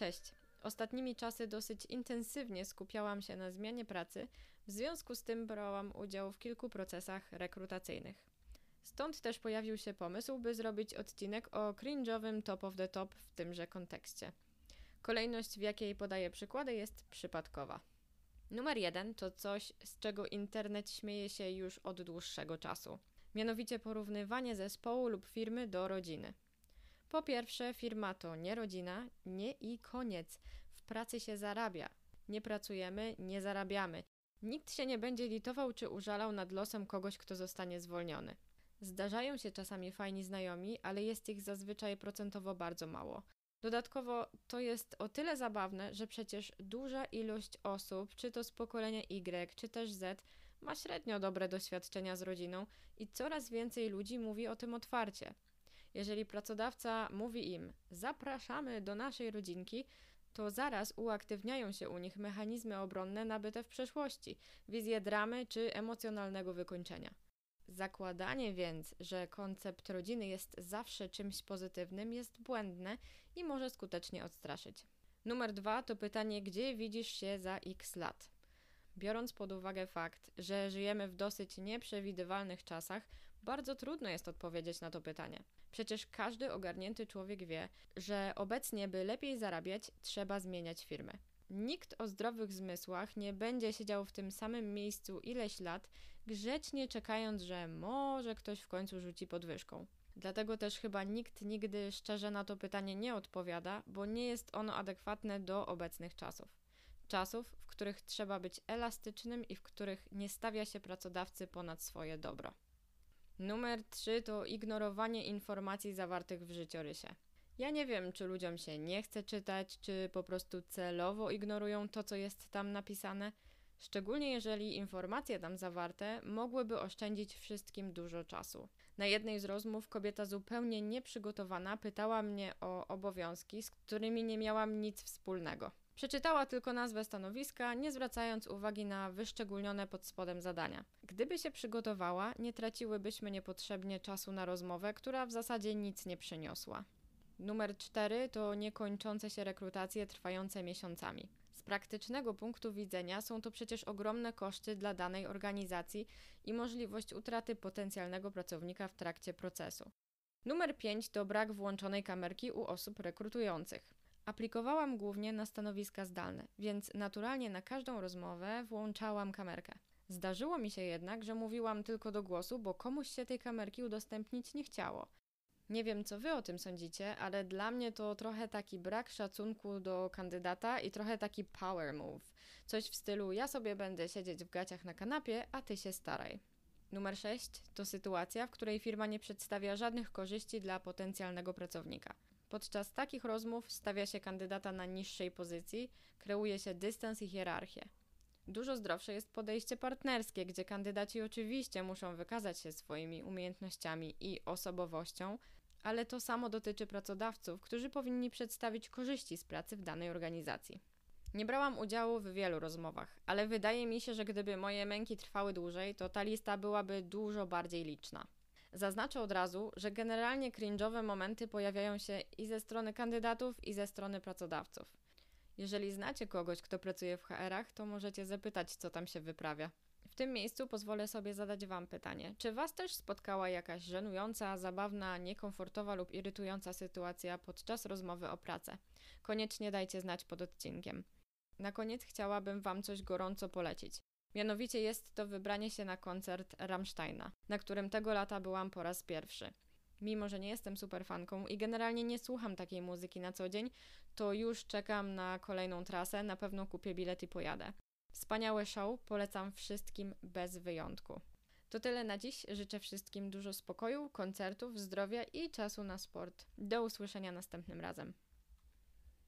Cześć. Ostatnimi czasy dosyć intensywnie skupiałam się na zmianie pracy, w związku z tym brałam udział w kilku procesach rekrutacyjnych. Stąd też pojawił się pomysł, by zrobić odcinek o cringe'owym top of the top w tymże kontekście. Kolejność, w jakiej podaję przykłady, jest przypadkowa. Numer jeden to coś, z czego internet śmieje się już od dłuższego czasu. Mianowicie porównywanie zespołu lub firmy do rodziny. Po pierwsze, firma to nie rodzina, nie i koniec. W pracy się zarabia. Nie pracujemy, nie zarabiamy. Nikt się nie będzie litował czy użalał nad losem kogoś, kto zostanie zwolniony. Zdarzają się czasami fajni znajomi, ale jest ich zazwyczaj procentowo bardzo mało. Dodatkowo to jest o tyle zabawne, że przecież duża ilość osób, czy to z pokolenia Y, czy też Z, ma średnio dobre doświadczenia z rodziną i coraz więcej ludzi mówi o tym otwarcie. Jeżeli pracodawca mówi im: Zapraszamy do naszej rodzinki, to zaraz uaktywniają się u nich mechanizmy obronne nabyte w przeszłości, wizje dramy czy emocjonalnego wykończenia. Zakładanie więc, że koncept rodziny jest zawsze czymś pozytywnym, jest błędne i może skutecznie odstraszyć. Numer dwa to pytanie, gdzie widzisz się za x lat? Biorąc pod uwagę fakt, że żyjemy w dosyć nieprzewidywalnych czasach, bardzo trudno jest odpowiedzieć na to pytanie. Przecież każdy ogarnięty człowiek wie, że obecnie, by lepiej zarabiać, trzeba zmieniać firmę. Nikt o zdrowych zmysłach nie będzie siedział w tym samym miejscu ileś lat, grzecznie czekając, że może ktoś w końcu rzuci podwyżką. Dlatego też chyba nikt nigdy szczerze na to pytanie nie odpowiada, bo nie jest ono adekwatne do obecnych czasów. Czasów, w których trzeba być elastycznym i w których nie stawia się pracodawcy ponad swoje dobro. Numer 3 to ignorowanie informacji zawartych w życiorysie. Ja nie wiem, czy ludziom się nie chce czytać, czy po prostu celowo ignorują to, co jest tam napisane, szczególnie jeżeli informacje tam zawarte mogłyby oszczędzić wszystkim dużo czasu. Na jednej z rozmów kobieta zupełnie nieprzygotowana pytała mnie o obowiązki, z którymi nie miałam nic wspólnego. Przeczytała tylko nazwę stanowiska, nie zwracając uwagi na wyszczególnione pod spodem zadania. Gdyby się przygotowała, nie traciłybyśmy niepotrzebnie czasu na rozmowę, która w zasadzie nic nie przyniosła. Numer 4 to niekończące się rekrutacje trwające miesiącami. Z praktycznego punktu widzenia są to przecież ogromne koszty dla danej organizacji i możliwość utraty potencjalnego pracownika w trakcie procesu. Numer 5 to brak włączonej kamerki u osób rekrutujących. Aplikowałam głównie na stanowiska zdalne, więc naturalnie na każdą rozmowę włączałam kamerkę. Zdarzyło mi się jednak, że mówiłam tylko do głosu, bo komuś się tej kamerki udostępnić nie chciało. Nie wiem, co wy o tym sądzicie, ale dla mnie to trochę taki brak szacunku do kandydata i trochę taki power move. Coś w stylu: ja sobie będę siedzieć w gaciach na kanapie, a ty się staraj. Numer 6 to sytuacja, w której firma nie przedstawia żadnych korzyści dla potencjalnego pracownika. Podczas takich rozmów stawia się kandydata na niższej pozycji, kreuje się dystans i hierarchię. Dużo zdrowsze jest podejście partnerskie, gdzie kandydaci oczywiście muszą wykazać się swoimi umiejętnościami i osobowością, ale to samo dotyczy pracodawców, którzy powinni przedstawić korzyści z pracy w danej organizacji. Nie brałam udziału w wielu rozmowach, ale wydaje mi się, że gdyby moje męki trwały dłużej, to ta lista byłaby dużo bardziej liczna. Zaznaczę od razu, że generalnie cringe'owe momenty pojawiają się i ze strony kandydatów, i ze strony pracodawców. Jeżeli znacie kogoś, kto pracuje w HR-ach, to możecie zapytać, co tam się wyprawia. W tym miejscu pozwolę sobie zadać Wam pytanie: czy Was też spotkała jakaś żenująca, zabawna, niekomfortowa lub irytująca sytuacja podczas rozmowy o pracę? Koniecznie dajcie znać pod odcinkiem. Na koniec chciałabym Wam coś gorąco polecić. Mianowicie jest to wybranie się na koncert Rammsteina, na którym tego lata byłam po raz pierwszy. Mimo, że nie jestem super fanką i generalnie nie słucham takiej muzyki na co dzień, to już czekam na kolejną trasę, na pewno kupię bilet i pojadę. Wspaniałe show, polecam wszystkim bez wyjątku. To tyle na dziś. Życzę wszystkim dużo spokoju, koncertów, zdrowia i czasu na sport. Do usłyszenia następnym razem.